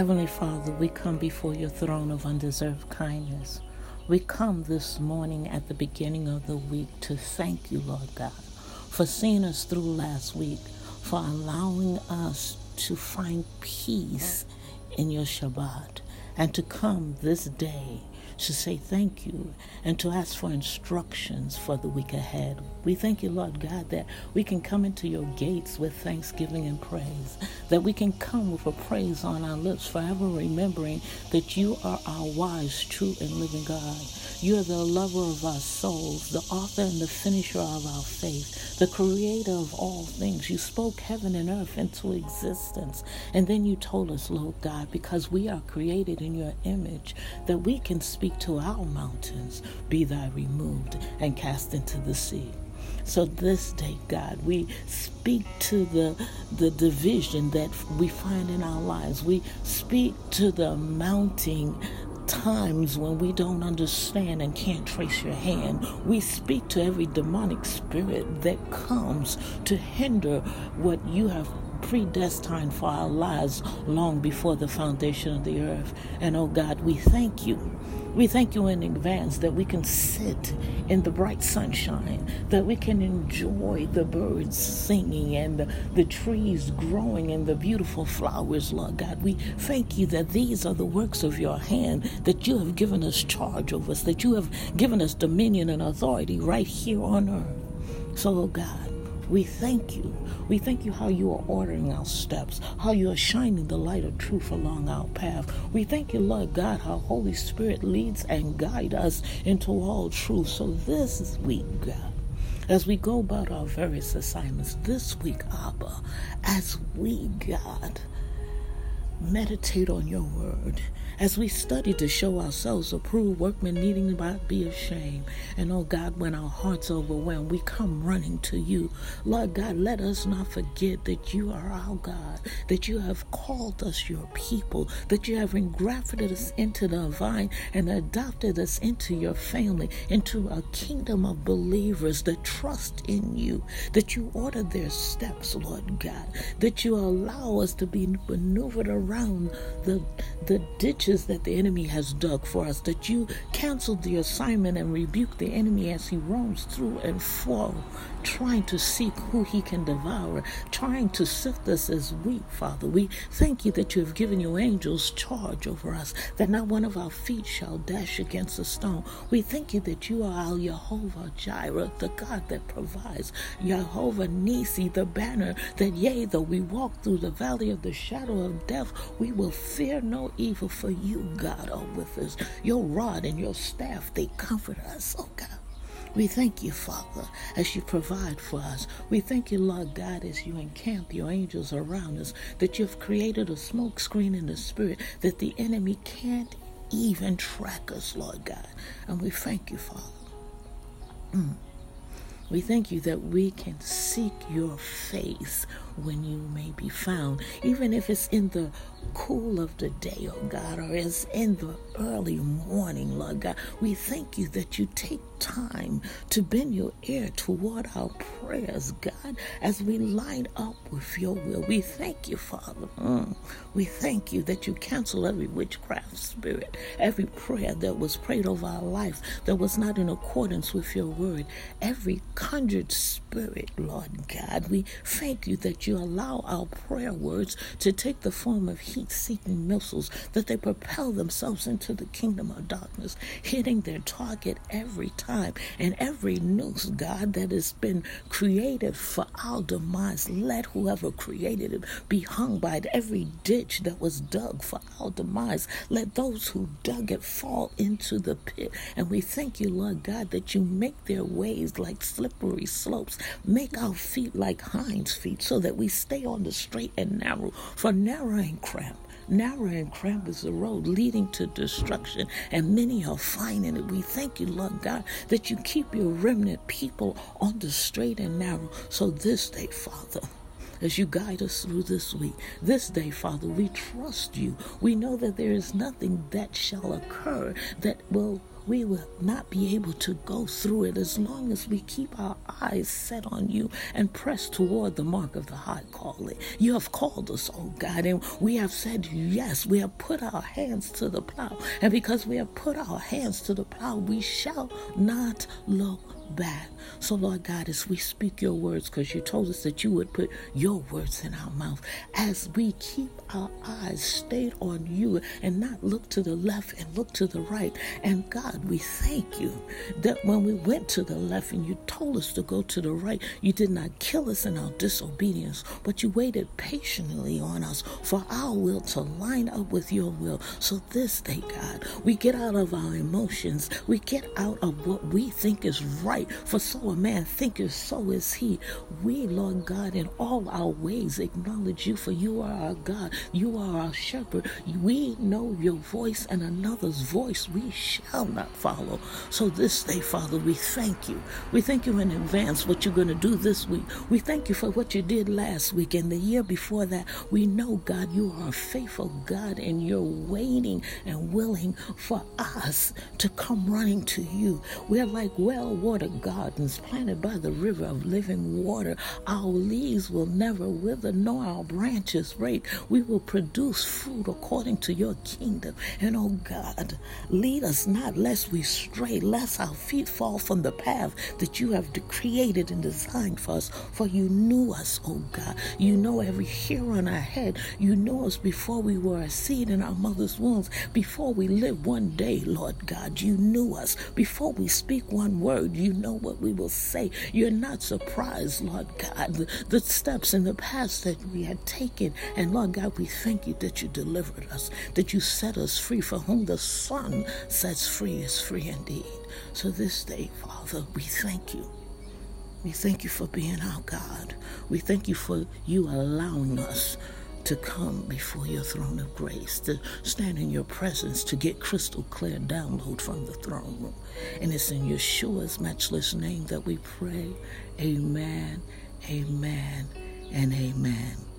Heavenly Father, we come before your throne of undeserved kindness. We come this morning at the beginning of the week to thank you, Lord God, for seeing us through last week, for allowing us to find peace in your Shabbat, and to come this day to say thank you and to ask for instructions for the week ahead. We thank you, Lord God, that we can come into your gates with thanksgiving and praise, that we can come with a praise on our lips, forever remembering that you are our wise, true, and living God. You are the lover of our souls, the author and the finisher of our faith, the creator of all things. You spoke heaven and earth into existence. And then you told us, Lord God, because we are created in your image, that we can speak to our mountains, be thy removed and cast into the sea. So this day, God, we speak to the the division that we find in our lives. We speak to the mounting times when we don't understand and can't trace your hand. We speak to every demonic spirit that comes to hinder what you have predestined for our lives long before the foundation of the earth. And oh God, we thank you. We thank you in advance that we can sit in the bright sunshine, that we can enjoy the birds singing and the, the trees growing and the beautiful flowers, Lord God. We thank you that these are the works of your hand, that you have given us charge over us, that you have given us dominion and authority right here on earth. So, oh God, we thank you. We thank you how you are ordering our steps, how you are shining the light of truth along our path. We thank you, Lord God, how Holy Spirit leads and guides us into all truth. So this week, God, as we go about our various assignments this week, Abba, as we, God, meditate on your word as we study to show ourselves approved workmen needing not be ashamed. And oh God, when our hearts overwhelmed, we come running to you. Lord God, let us not forget that you are our God, that you have called us your people, that you have engrafted us into the vine and adopted us into your family, into a kingdom of believers that trust in you, that you order their steps, Lord God, that you allow us to be maneuvered around the, the ditches that the enemy has dug for us, that you canceled the assignment and rebuke the enemy as he roams through and fro, trying to seek who he can devour, trying to sift us as wheat, Father. We thank you that you have given your angels charge over us, that not one of our feet shall dash against a stone. We thank you that you are our Jehovah Jireh, the God that provides, Jehovah Nissi, the banner that, yea, though we walk through the valley of the shadow of death, we will fear no evil, for you, God, are with us. Your rod and your staff, they comfort us, oh God. We thank you, Father, as you provide for us. We thank you, Lord God, as you encamp your angels around us, that you've created a smoke screen in the spirit that the enemy can't even track us, Lord God. And we thank you, Father. Mm. We thank you that we can seek your face when you may be found, even if it's in the cool of the day, oh God, or it's in the early morning, Lord God. We thank you that you take time to bend your ear toward our prayers, God, as we line up with your will. We thank you, Father. Mm. We thank you that you cancel every witchcraft spirit, every prayer that was prayed over our life that was not in accordance with your word, every conjured spirit, Lord God. We thank you that you allow our prayer words to take the form of heat seeking missiles, that they propel themselves into the kingdom of darkness, hitting their target every time. And every noose, God, that has been created for our demise, let whoever created it be hung by it. Every ditch that was dug for our demise, let those who dug it fall into the pit. And we thank you, Lord God, that you make their ways like slippery slopes, make our feet like hinds' feet, so that we stay on the straight and narrow. For narrow and cramped Narrow and cramped is the road leading to destruction, and many are finding it. We thank you, Lord God, that you keep your remnant people on the straight and narrow. So this day, Father, as you guide us through this week. This day, Father, we trust you. We know that there is nothing that shall occur that will we will not be able to go through it as long as we keep our eyes set on you and press toward the mark of the high calling. You have called us, oh God, and we have said yes. We have put our hands to the plow. And because we have put our hands to the plow, we shall not look back. So, Lord God, as we speak your words, because you told us that you would put your words in our mouth, as we keep our eyes stayed on you and not look to the left and look to the right. And God, we thank you that when we went to the left and you told us to go to the right, you did not kill us in our disobedience, but you waited patiently on us for our will to line up with your will. So this day, God, we get out of our emotions, we get out of what we think is right. For so a man thinketh, so is he. We, Lord God, in all our ways acknowledge you, for you are our God. You are our shepherd. We know your voice and another's voice we shall not follow. So this day, Father, we thank you. We thank you in advance what you're going to do this week. We thank you for what you did last week and the year before that. We know, God, you are a faithful God and you're waiting and willing for us to come running to you. We're like well gardens planted by the river of living water. Our leaves will never wither, nor our branches break. We will produce fruit according to your kingdom. And oh God, lead us not lest we stray, lest our feet fall from the path that you have created and designed for us. For you knew us, oh God. You know every hair on our head. You know us before we were a seed in our mother's wombs. Before we lived one day, Lord God, you knew us. Before we speak one word, you know what we will say. You're not surprised, Lord God, the, the steps in the past that we had taken. And Lord God, we thank you that you delivered us, that you set us free. For whom the Son sets free is free indeed. So this day, Father, we thank you. We thank you for being our God. We thank you for you allowing us to come before your throne of grace, to stand in your presence, to get crystal clear download from the throne room. And it's in Yeshua's matchless name that we pray. Amen, amen, and amen.